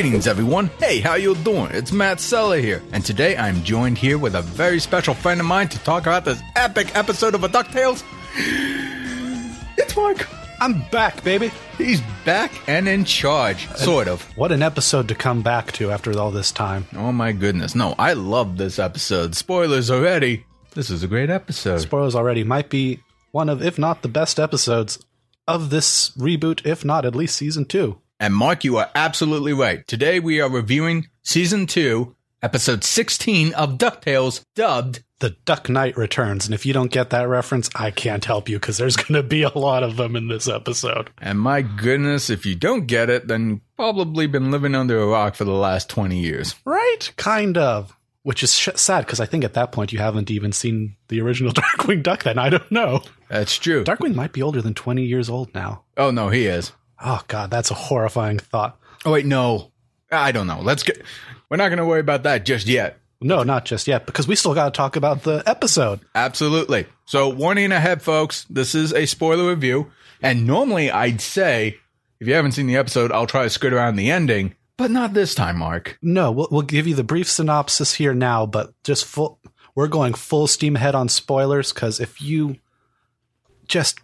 Greetings, everyone. Hey, how you doing? It's Matt Sella here, and today I'm joined here with a very special friend of mine to talk about this epic episode of a DuckTales. It's Marc. I'm back, baby. He's back and in charge, sort of. What an episode to come back to after all this time. Oh my goodness. No, I love this episode. Spoilers already. This is a great episode. Spoilers already might be one of, if not the best episodes of this reboot, if not at least season two. And Marc, you are absolutely right. Today we are reviewing season 2, episode 16 of DuckTales, dubbed The Duck Knight returns, and if you don't get that reference, I can't help you because there's going to be a lot of them in this episode. And my goodness, if you don't get it, then you've probably been living under a rock for the last 20 years. Right? Kind of. Which is sh- sad because I think at that point you haven't even seen the original Darkwing Duck. Then I don't know. That's true. Darkwing might be older than 20 years old now. oh, no, he is. Oh God, that's a horrifying thought. Oh, wait, no. I don't know. Let's get. We're not going to worry about that just yet. No, not just yet, because we still got to talk about the episode. Absolutely. So, warning ahead, folks. This is a spoiler review. And normally I'd say, if you haven't seen the episode, I'll try to skirt around the ending, but not this time, Marc. No, we'll, we'll give you the brief synopsis here now, but just full. We're going full steam ahead on spoilers because if you just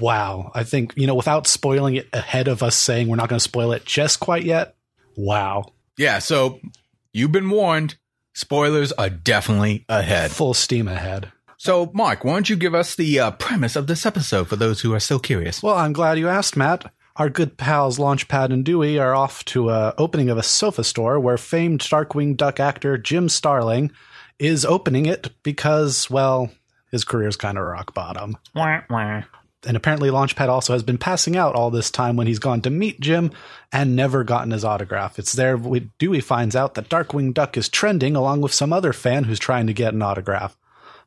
wow, I think you know without spoiling it ahead of us saying we're not going to spoil it just quite yet. Wow, Yeah, so you've been warned. Spoilers are definitely ahead. full steam ahead. So, Marc, why don't you give us the uh, premise of this episode for those who are still curious? Well, I'm glad you asked, Matt. Our good pals Launchpad and Dewey are off to a opening of a sofa store where famed Darkwing Duck actor Jim Starling is opening it because, well, his career's kind of rock bottom. And apparently, Launchpad also has been passing out all this time when he's gone to meet Jim and never gotten his autograph. It's there we, Dewey finds out that Darkwing Duck is trending along with some other fan who's trying to get an autograph.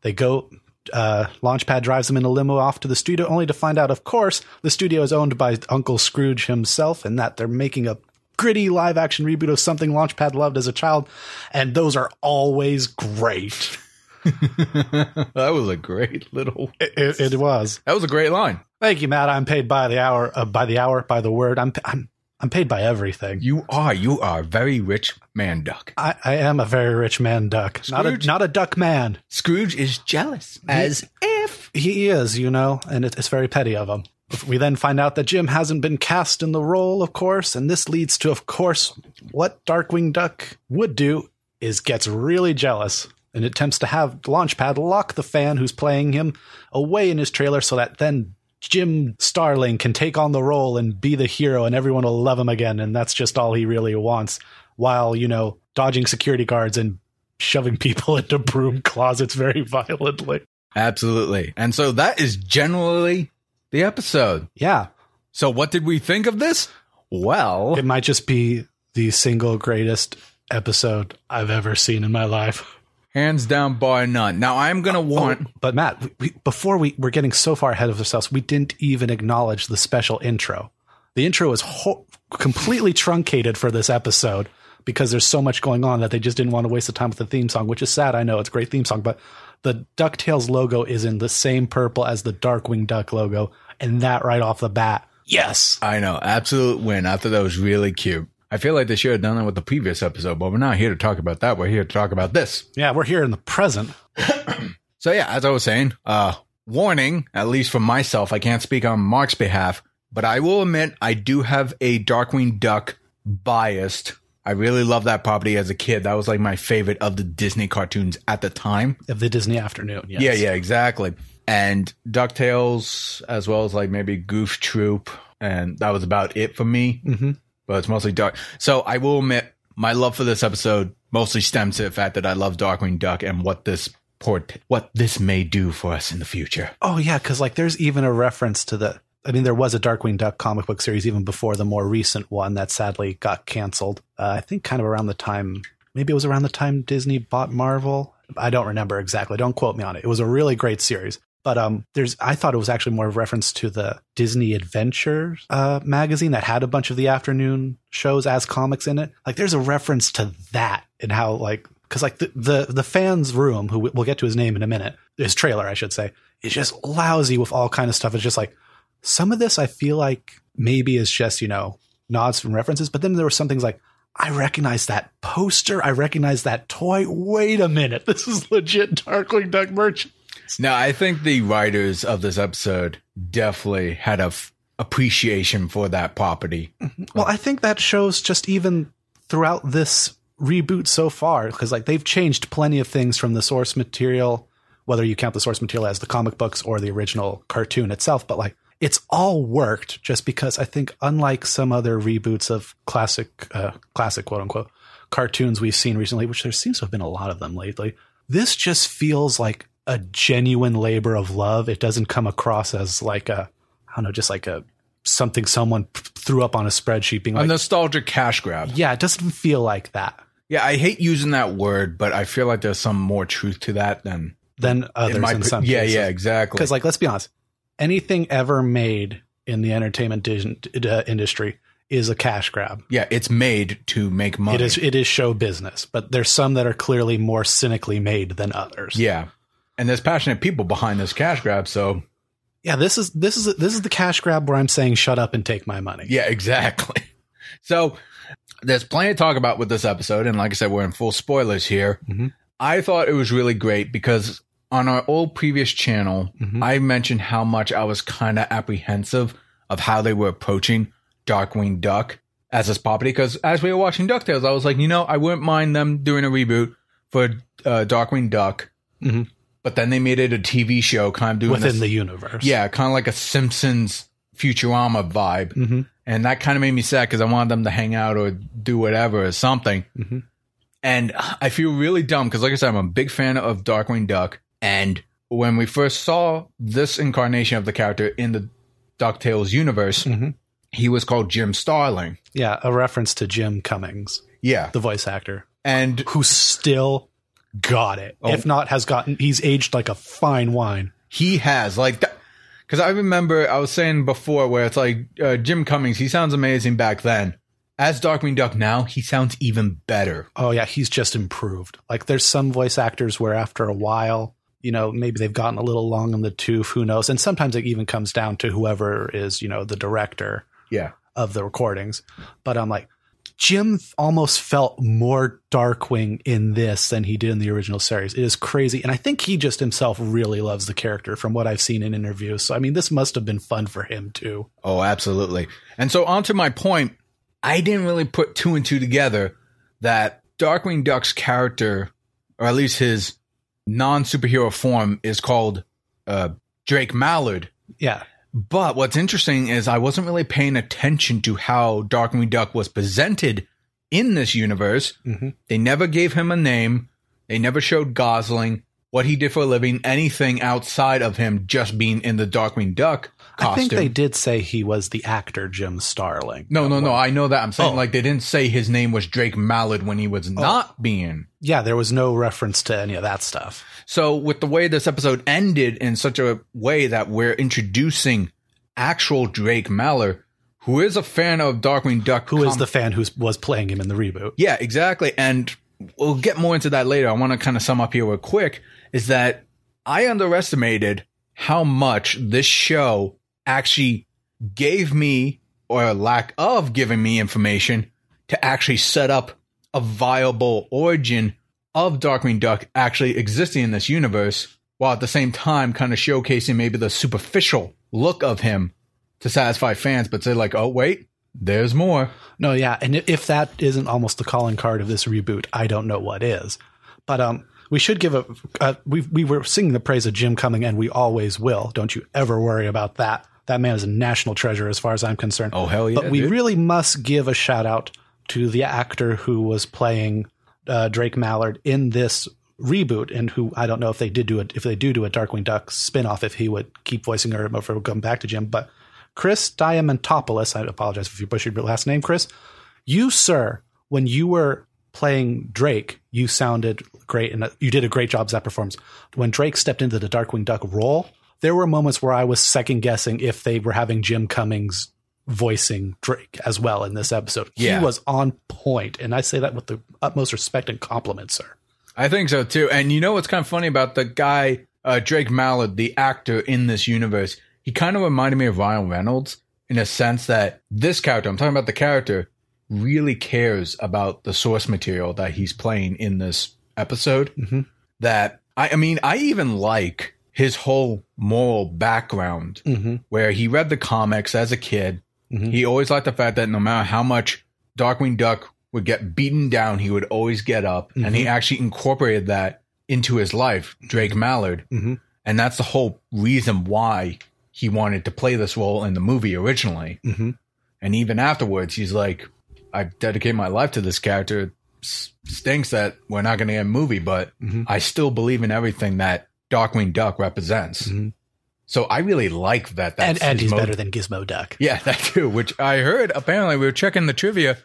They go, uh, Launchpad drives them in a limo off to the studio, only to find out, of course, the studio is owned by Uncle Scrooge himself and that they're making a gritty live action reboot of something Launchpad loved as a child. And those are always great. that was a great little. It, it, it was. That was a great line. Thank you, Matt. I'm paid by the hour, uh, by the hour, by the word. I'm, I'm, I'm paid by everything. You are. You are a very rich man, Duck. I, I am a very rich man duck, not a not a duck man. Scrooge is jealous, as if. He is, you know, and it, it's very petty of him. We then find out that Jim hasn't been cast in the role, of course, and this leads to, of course, what Darkwing Duck would do is gets really jealous and attempts to have Launchpad lock the fan who's playing him away in his trailer so that then Jim Starling can take on the role and be the hero and everyone will love him again. And that's just all he really wants while, you know, dodging security guards and shoving people into broom closets very violently. Absolutely. And so that is generally the episode. Yeah. So what did we think of this? Well, It might just be the single greatest episode I've ever seen in my life. hands down bar none. Now I'm going to oh, warn. But Matt, we, we, before we we're getting so far ahead of ourselves, we didn't even acknowledge the special intro. The intro is ho- completely truncated for this episode because there's so much going on that they just didn't want to waste the time with the theme song, which is sad. I know it's a great theme song, but the DuckTales logo is in the same purple as the Darkwing Duck logo, and that right off the bat, yes. I know, absolute win. I thought that was really cute. I feel like they should have done that with the previous episode, but we're not here to talk about that. We're here to talk about this. Yeah, we're here in the present. So yeah, as I was saying, uh, warning, at least for myself, I can't speak on Marc's behalf, but I will admit I do have a Darkwing Duck biased. I really loved that property as a kid. That was like my favorite of the Disney cartoons at the time. Of the Disney afternoon, yes. Yeah, yeah, exactly. And DuckTales, as well as like maybe Goof Troop, and that was about it for me. Mhm. But it's mostly dark. So I will admit, my love for this episode mostly stems to the fact that I love Darkwing Duck and what this port, what this may do for us in the future. Oh yeah, because like there's even a reference to the. I mean, there was a Darkwing Duck comic book series even before the more recent one that sadly got canceled. Uh, I think kind of around the time, maybe it was around the time Disney bought Marvel. I don't remember exactly. Don't quote me on it. It was a really great series. But um, there's I thought it was actually more of a reference to the Disney Adventure uh, magazine that had a bunch of the afternoon shows as comics in it. Like there's a reference to that and how like because like the, the the fans room who we'll get to his name in a minute his trailer I should say is just lousy with all kind of stuff. It's just like some of this I feel like maybe is just you know nods and references, but then there were some things like I recognize that poster. I recognize that toy. Wait a minute. This is legit Darkwing Duck merch. Now, I think the writers of this episode definitely had a f- appreciation for that property. Well, I think that shows just even throughout this reboot so far, because like they've changed plenty of things from the source material, whether you count the source material as the comic books or the original cartoon itself, but like it's all worked just because I think unlike some other reboots of classic, uh, classic quote unquote cartoons we've seen recently, which there seems to have been a lot of them lately, this just feels like a genuine labor of love. It doesn't come across as like a, I don't know, just like a something someone threw up on a spreadsheet being A like, nostalgic cash grab. yeah, it doesn't feel like that Yeah, I hate using that word, but I feel like there's some more truth to that than than others in my in some yeah, cases. yeah, exactly. Because, like, let's be honest, anything ever made in the entertainment di- uh, industry is a cash grab. yeah, it's made to make money. It is it is show business, but there's some that are clearly more cynically made than others. Yeah, and there's passionate people behind this cash grab. So yeah. This is this is this is the cash grab where I'm saying shut up and take my money. yeah, exactly. So there's plenty to talk about with this episode, and like I said, we're in full spoilers here. Mhm. I thought it was really great because on our old previous channel, Mhm. I mentioned how much I was kind of apprehensive of how they were approaching Darkwing Duck as this property. Because as we were watching Ducktales, I was like, you know, I wouldn't mind them doing a reboot for uh, Darkwing Duck. Mhm. But then they made it a TV show, kind of doing within this, the universe. yeah, kind of like a Simpsons Futurama vibe. Mhm. And that kind of made me sad because I wanted them to hang out or do whatever or something. Mhm. And I feel really dumb because, like I said, I'm a big fan of Darkwing Duck. And when we first saw this incarnation of the character in the DuckTales universe, Mhm. he was called Jim Starling. yeah, a reference to Jim Cummings, Yeah. the voice actor, And who still got it. Oh. If not, has gotten he's aged like a fine wine. he has like that. Because I remember I was saying before where it's like uh, Jim Cummings, he sounds amazing back then. As Darkwing Duck now, he sounds even better. Oh yeah, he's just improved. Like there's some voice actors where after a while, you know, maybe they've gotten a little long in the tooth, who knows? And sometimes it even comes down to whoever is, you know, the director Yeah. of the recordings. But I'm like, Jim almost felt more Darkwing in this than he did in the original series. It is crazy. And I think he just himself really loves the character from what I've seen in interviews. So I mean, this must have been fun for him too. Oh, absolutely. And so on to my point, I didn't really put two and two together that Darkwing Duck's character, or at least his non superhero form, is called uh, Drake Mallard. Yeah. But what's interesting is I wasn't really paying attention to how Darkwing Duck was presented in this universe. Mhm. They never gave him a name. They never showed Gosalyn, what he did for a living, anything outside of him just being in the Darkwing Duck costume. I think they did say he was the actor Jim Starling. No, no, no. I know that. I'm saying Oh. like they didn't say his name was Drake Mallard when he was oh. not being. Yeah, there was no reference to any of that stuff. So with the way this episode ended in such a way that we're introducing actual Drake Mallard, who is a fan of Darkwing Duck, Who is com- the fan who was playing him in the reboot? yeah, exactly. And we'll get more into that later. I want to kind of sum up here real quick. Is that I underestimated how much this show actually gave me, or lack of giving me information to actually set up a viable origin of Darkwing Duck actually existing in this universe, while at the same time kind of showcasing maybe the superficial look of him to satisfy fans, but say like, oh wait, there's more. No, yeah, and if that isn't almost the calling card of this reboot, I don't know what is. But um, we should give a. Uh, we we were singing the praise of Jim Cumming, and we always will. Don't you ever worry about that. That man is a national treasure, as far as I'm concerned. Oh hell yeah! but we dude. really must give a shout out to the actor who was playing uh, Drake Mallard in this reboot, and who I don't know if they did do it. If they do do a Darkwing Duck spinoff, if he would keep voicing her, if it would come back to Jim. But Chris Diamantopoulos, I apologize if you butchered your last name, Chris. You, sir, when you were playing Drake, you sounded great, and you did a great job as that performance. When Drake stepped into the Darkwing Duck role, there were moments where I was second guessing if they were having Jim Cummings voicing Drake as well in this episode. Yeah. He was on point, and I say that with the utmost respect and compliment, sir. I think so too. And you know what's kind of funny about the guy, uh, Drake Mallard, the actor in this universe? He kind of reminded me of Ryan Reynolds in a sense that this character, I'm talking about the character, really cares about the source material that he's playing in this episode. Mhm. That I, I mean, I even like his whole moral background Mm-hmm. where he read the comics as a kid. Mhm. He always liked the fact that no matter how much Darkwing Duck would get beaten down, he would always get up. And he actually incorporated that into his life, Drake Mallard. Mhm. And that's the whole reason why he wanted to play this role in the movie originally. Mhm. And even afterwards, he's like, I dedicate my life to this character. It stinks that we're not going to get a movie, but Mhm. I still believe in everything that Darkwing Duck represents. Mhm. So I really like that. That's And and he's better than Gizmo Duck. Yeah, that too. Which I heard. Apparently, we were checking the trivia.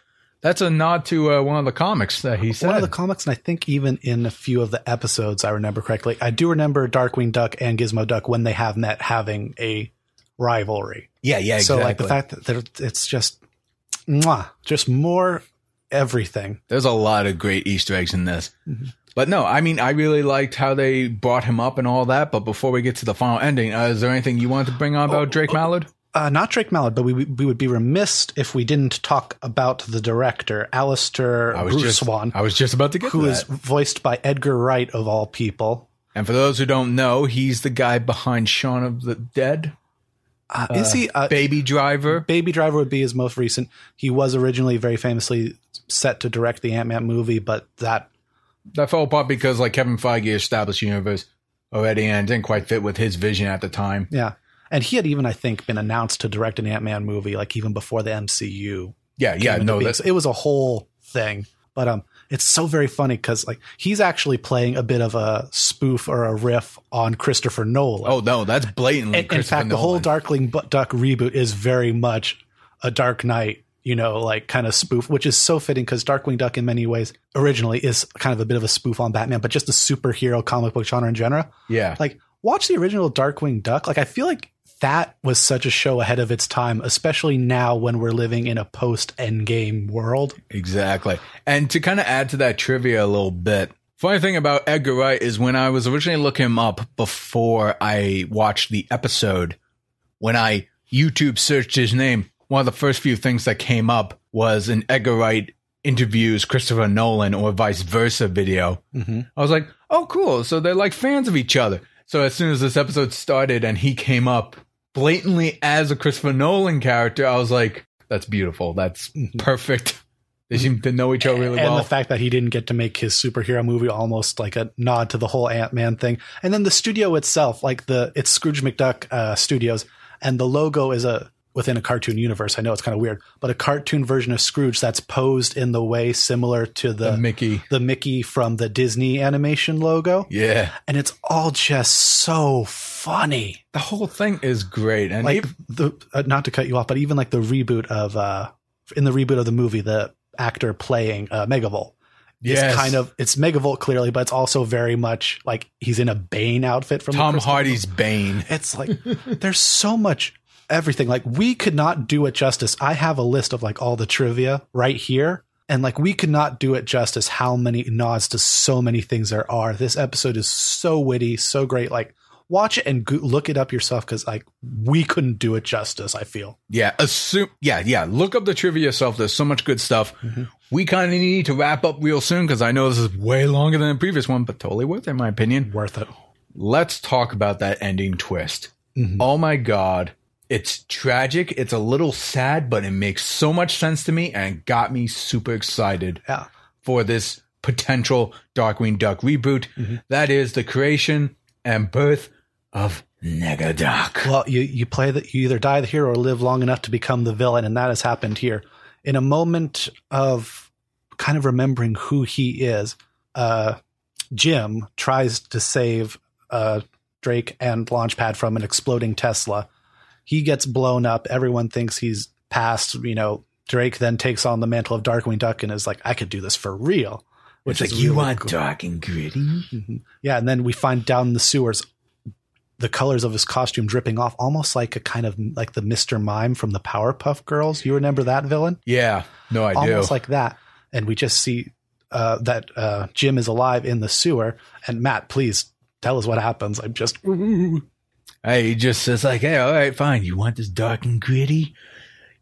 That's a nod to uh, one of the comics that he said. One of the comics, and I think even in a few of the episodes, I remember correctly. I do remember Darkwing Duck and Gizmo Duck when they have met having a rivalry. yeah, yeah. So, like the fact that it's just, mwah, just more everything. There's a lot of great Easter eggs in this. Mm-hmm. But no, I mean, I really liked how they brought him up and all that. But before we get to the final ending, uh, is there anything you wanted to bring on about Oh, Drake oh, Mallard? Uh, not Drake Mallard, but we we would be remiss if we didn't talk about the director, Alistair I was Bruce just, Swan, I was just about to get who to is voiced by Edgar Wright of all people. And for those who don't know, he's the guy behind Shaun of the Dead, Uh, is he? Uh, Baby Driver. Baby Driver would be his most recent. He was originally very famously set to direct the Ant Man movie, but that That fell apart because like Kevin Feige established universe already and didn't quite fit with his vision at the time. yeah. And he had even, I think, been announced to direct an Ant Man movie, like even before the MCU. Yeah, yeah, no, So it was a whole thing. But um, it's so very funny because like he's actually playing a bit of a spoof or a riff on Christopher Nolan. oh no, that's blatantly. in, in fact, the whole Nolan. Darkwing Duck reboot is very much a Dark Knight, you know, like kind of spoof, which is so fitting because Darkwing Duck, in many ways, originally is kind of a bit of a spoof on Batman, but just the superhero comic book genre in general. Yeah, Like, watch the original Darkwing Duck. Like, I feel like that was such a show ahead of its time, especially now when we're living in a post Endgame world. Exactly. And to kind of add to that trivia a little bit, funny thing about Edgar Wright is when I was originally looking him up before I watched the episode, when I YouTube searched his name, one of the first few things that came up was an Edgar Wright interviews Christopher Nolan or vice versa video. Mm-hmm. I was like, oh, cool. So they're like fans of each other. So as soon as this episode started and he came up blatantly as a Christopher Nolan character, I was like, that's beautiful. That's perfect. They seem to know each other really and well. And the fact that he didn't get to make his superhero movie almost like a nod to the whole Ant Man thing, and then the studio itself, like the it's Scrooge McDuck uh, Studios, and the logo is a within a cartoon universe. I know it's kind of weird, but a cartoon version of Scrooge that's posed in the way similar to the The Mickey. the Mickey from the Disney animation logo, Yeah. and it's all just so funny. The whole thing is great. And Like even- the uh, not to cut you off, but even like the reboot of uh in the reboot of the movie, the actor playing uh, Megavolt yes, is kind of it's Megavolt clearly, but it's also very much like he's in a Bane outfit from Tom Hardy's Bane. It's like there's so much everything. Like we could not do it justice. I have a list of like all the trivia right here. And like we could not do it justice how many nods to so many things there are. This episode is so witty, so great. Like watch it and go- look it up yourself because like we couldn't do it justice, I feel. Yeah, assume. Yeah, yeah. Look up the trivia yourself. There's so much good stuff. We kind of need to wrap up real soon because I know this is way longer than the previous one, but totally worth it in my opinion. Worth it. Let's talk about that ending twist. Mhm. Oh my god, it's tragic. It's a little sad, but it makes so much sense to me and got me super excited Yeah. for this potential Darkwing Duck reboot. That is the creation and birth of Negaduck. Well, you you play that you either die the hero or live long enough to become the villain, and that has happened here. In a moment of kind of remembering who he is, uh, Jim tries to save uh, Drake and Launchpad from an exploding Tesla. He gets blown up. Everyone thinks he's passed. You know, Drake then takes on the mantle of Darkwing Duck and is like, "I could do this for real." Which is like you want cool. dark and gritty? Mhm. Yeah, and then we find down in the sewers the colors of his costume dripping off, almost like a kind of like the Mister Mime from the Powerpuff Girls. You remember that villain? Yeah, no, I almost do. like that. And we just see uh, that uh, Jim is alive in the sewer. And Matt, please tell us what happens. I'm just Hey, he just says like, "Hey, all right, fine. You want this dark and gritty?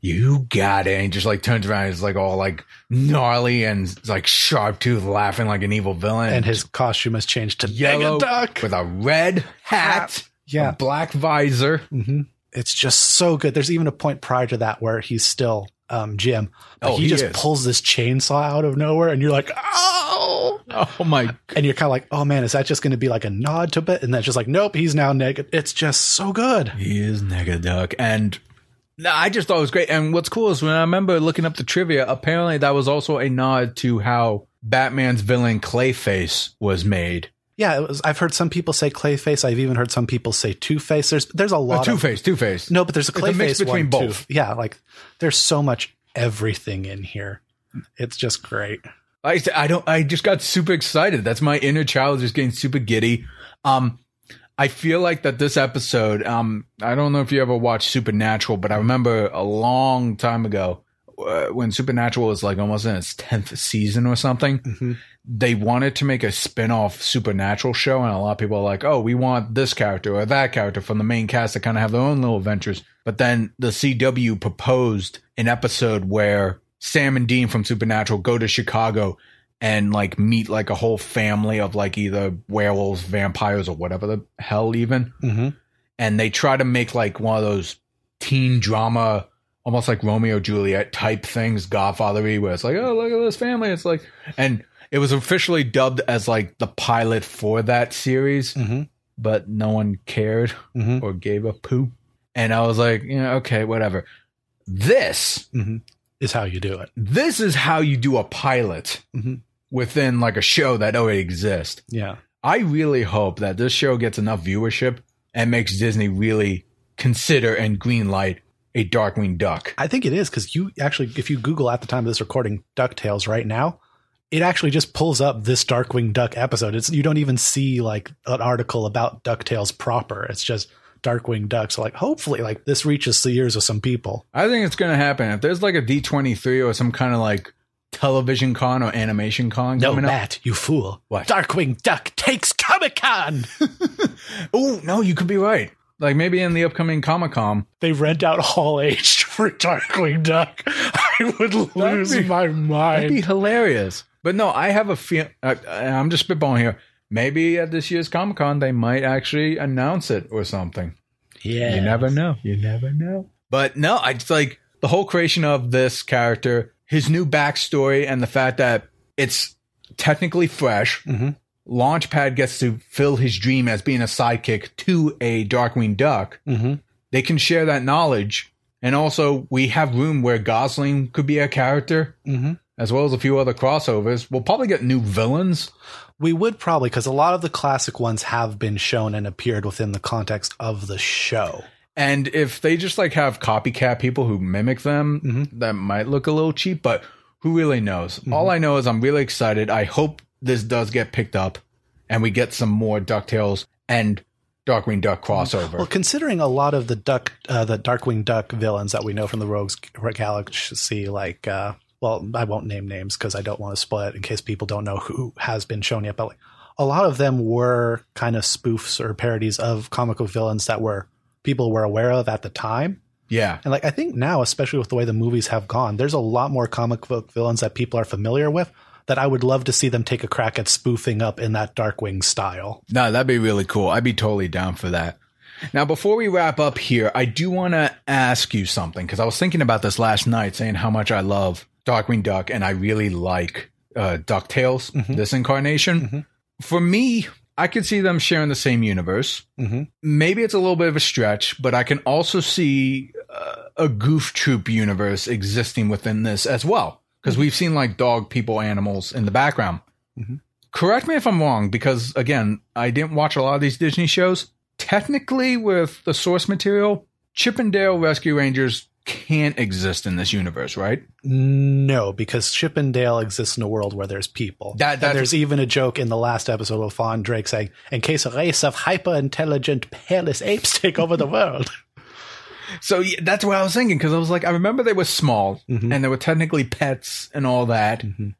You got it. And he just like turns around. He's like all like gnarly and like sharp tooth, laughing like an evil villain. And his costume has changed to yellow Duck with a red hat, Yeah. black visor. hmm It's just so good. There's even a point prior to that where he's still um, Jim. But Oh, he, he just is. pulls this chainsaw out of nowhere, and you're like, oh! Oh my! And you're kind of like, oh man, is that just going to be like a nod to it? And that's just like, nope, he's now naked. It's just so good. He is Negaduck, and no, I just thought it was great. And what's cool is when I remember looking up the trivia, apparently that was also a nod to how Batman's villain Clayface was made. Yeah, it was. I've heard some people say Clayface. I've even heard some people say Two Face. There's there's a lot Two Face, Two Face. no, but there's a It's a mix Clayface between one both. too. Yeah, like there's so much everything in here. It's just great. I, I don't I just got super excited. That's my inner child just getting super giddy. Um I feel like that this episode um I don't know if you ever watched Supernatural, but I remember a long time ago uh, when Supernatural was like almost in its 10th season or something. Mhm. They wanted to make a spin-off Supernatural show and a lot of people are like, "Oh, we want this character or that character from the main cast to kind of have their own little adventures." But then the CW proposed an episode where Sam and Dean from Supernatural go to Chicago and like meet like a whole family of like either werewolves, vampires, or whatever the hell even. Mm-hmm. And they try to make like one of those teen drama, almost like Romeo Juliet type things, Godfathery, where it's like, oh look at this family. It's like, and it was officially dubbed as like the pilot for that series, Mm-hmm. but no one cared Mm-hmm. or gave a poop. And I was like, yeah, okay, whatever. This Is how you do it. this is how you do a pilot Mhm. within like a show that already exists. Yeah. I really hope that this show gets enough viewership and makes Disney really consider and greenlight a Darkwing Duck. I think it is because you actually, if you Google at the time of this recording DuckTales right now, it actually just pulls up this Darkwing Duck episode. It's you don't even see like an article about DuckTales proper. It's just Darkwing Duck. So like hopefully like this reaches the ears of some people. I think it's going to happen. If there's like a D23 or some kind of like television con or animation con No, coming up. Matt, you fool. What? Darkwing Duck takes Comic Con. Oh, no, you could be right. Like maybe in the upcoming Comic Con. they rent out Hall H for Darkwing Duck. I would lose be- my mind. That'd be hilarious. But no, I have a feel. Uh, I'm just spitballing here. Maybe at this year's Comic Con they might actually announce it or something. Yeah. You never know. You never know. But no, I just like the whole creation of this character, his new backstory, and the fact that it's technically fresh. Mhm. Launchpad gets to fill his dream as being a sidekick to a Darkwing Duck. Mm-hmm. They can share that knowledge. And also, we have room where Gosalyn could be a character, Mm-hmm. as well as a few other crossovers. We'll probably get new villains. We would probably, because a lot of the classic ones have been shown and appeared within the context of the show. And if they just like have copycat people who mimic them, Mhm. that might look a little cheap, but who really knows? All I know is I'm really excited. I hope this does get picked up and we get some more DuckTales and Darkwing Duck crossover. Well, considering a lot of the Duck, uh, the Darkwing Duck villains that we know from the Rogues Galaxy, like, uh, well, I won't name names because I don't want to spoil it in case people don't know who has been shown yet. But like, a lot of them were kind of spoofs or parodies of comic book villains that were people were aware of at the time. yeah. And like I think now, especially with the way the movies have gone, there's a lot more comic book villains that people are familiar with that I would love to see them take a crack at spoofing up in that Darkwing style. No, that'd be really cool. I'd be totally down for that. Now, before we wrap up here, I do want to ask you something because I was thinking about this last night, saying how much I love Darkwing Duck and I really like uh, DuckTales, Mhm. this incarnation. Mhm. For me, I could see them sharing the same universe. Mm-hmm. Maybe it's a little bit of a stretch, but I can also see uh, a Goof Troop universe existing within this as well because we've seen like dog, people, animals in the background. Mhm. Correct me if I'm wrong, because again, I didn't watch a lot of these Disney shows. Technically, with the source material, Chip 'n Dale Rescue Rangers can't exist in this universe, right? No, because Chip 'n Dale exists in a world where there's people. That- And there's even a joke in the last episode of Fawn Drake saying, "In case a race of hyper intelligent peerless apes take over the world." So yeah, that's what I was thinking because I was like, I remember they were small Mhm. and they were technically pets and all that, Mhm.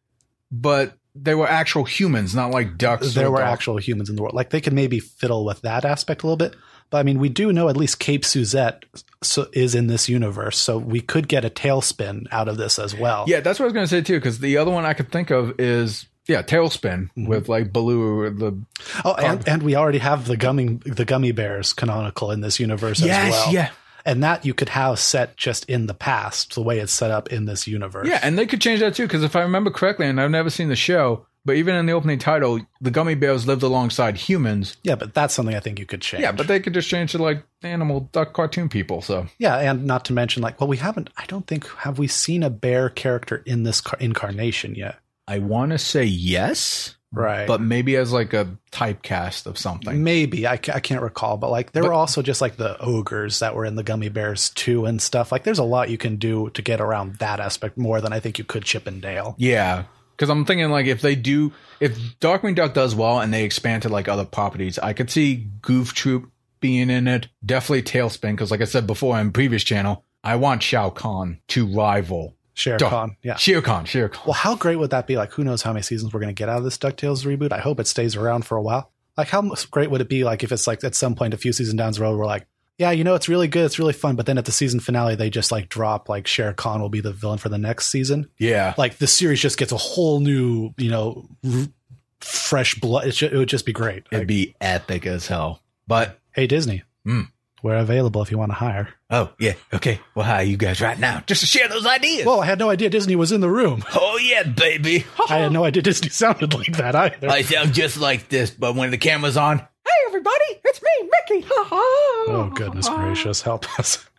but they were actual humans, not like ducks. there were dogs. actual humans in the world. Like they could maybe fiddle with that aspect a little bit. But I mean, we do know at least Cape Suzette so, is in this universe, so we could get a TaleSpin out of this as well. Yeah, that's what I was going to say too. Because the other one I could think of is yeah, TaleSpin Mm-hmm. with like Baloo. The Oh, and, and we already have the gummy the Gummi Bears canonical in this universe as well. yeah, And that you could have set just in the past, the way it's set up in this universe. yeah, and they could change that too. Because if I remember correctly, and I've never seen the show, but even in the opening title, the Gummi Bears lived alongside humans. Yeah, but that's something I think you could change. Yeah, but they could just change to like animal duck cartoon people. So yeah, and not to mention, like, well, we haven't. I don't think have we seen a bear character in this car- incarnation yet, I want to say yes, right? but maybe as like a typecast of something. maybe I, ca- I can't recall, but like there But- were also just like the ogres that were in the Gummi Bears too and stuff. Like, there's a lot you can do to get around that aspect more than I think you could Chip and Dale. Yeah, because I'm thinking like if they do, if Darkwing Duck does well and they expand to like other properties, I could see Goof Troop being in it. Definitely TaleSpin, because like I said before in previous channel, I want Shao Kahn to rival Shere Duck- Khan, yeah. Shere Khan. Shere Khan. Well, how great would that be? Like, who knows how many seasons we're going to get out of this DuckTales reboot? I hope it stays around for a while. Like, how great would it be? Like, if it's like at some point, a few seasons down the road, we're like, yeah, you know, it's really good, it's really fun. But then at the season finale, they just like drop like Shere Khan will be the villain for the next season. Yeah, Like, the series just gets a whole new, you know, r- fresh blood. It, ju- it would just be great. it'd Like, be epic as hell. But hey, Disney, Hmm. we're available if you want to hire. oh yeah, okay. Well, hi, you guys right now just to share those ideas. Well, I had no idea Disney was in the room. oh yeah, baby. I had no idea Disney sounded like that either. I sound just like this, but when the camera's on, hey everybody, it's me, Mickey. oh, goodness gracious. Help us.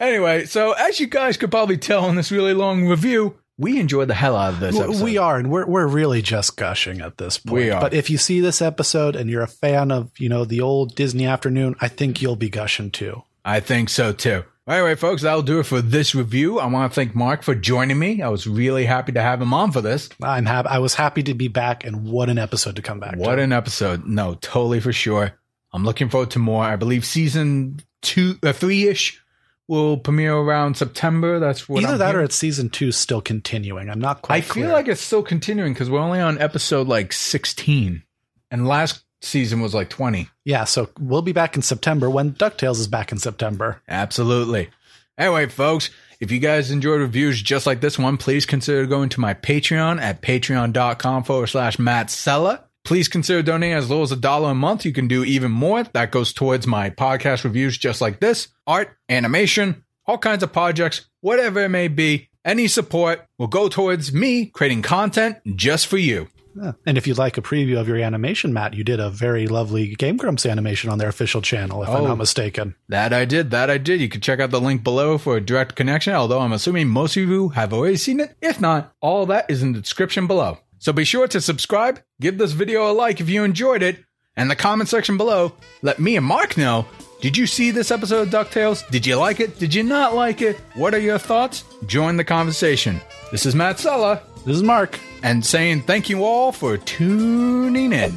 Anyway, so as you guys could probably tell in this really long review, we enjoyed the hell out of this episode. We are, and we're we're really just gushing at this point. We are. But if you see this episode and you're a fan of you know the old Disney afternoon, I think you'll be gushing too. I think so too. Anyway, folks, that'll do it for this review. I want to thank Marc for joining me. I was really happy to have him on for this. I'm happy. I was happy to be back, and what an episode to come back. What to. an episode. No, totally for sure. I'm looking forward to more. I believe season two, uh, three ish will premiere around September. That's what Either I'm that or it's season two still continuing. I'm not quite. I feel like it's still continuing because we're only on episode like 16 and last season was like 20. yeah. So we'll be back in September when Ducktales is back in September. Absolutely. Anyway, folks, if you guys enjoyed reviews just like this one, please consider going to my Patreon at patreon.com forward slash Matt Sella. Please consider donating as low as a dollar a month. You can do even more. That goes towards my podcast reviews just like this art, animation, all kinds of projects, whatever it may be. Any support will go towards me creating content just for you. Yeah. And if you'd like a preview of your animation, Matt, you did a very lovely Game Grumps animation on their official channel, if I'm Oh. not mistaken. That I did. That I did. You can check out the link below for a direct connection, although I'm assuming most of you have already seen it. If not, all that is in the description below. So be sure to subscribe, give this video a like if you enjoyed it, and the comment section below, let me and Marc know. Did you see this episode of DuckTales? Did you like it? Did you not like it? What are your thoughts? Join the conversation. This is Matt Sella, this is Marc, and saying thank you all for tuning in.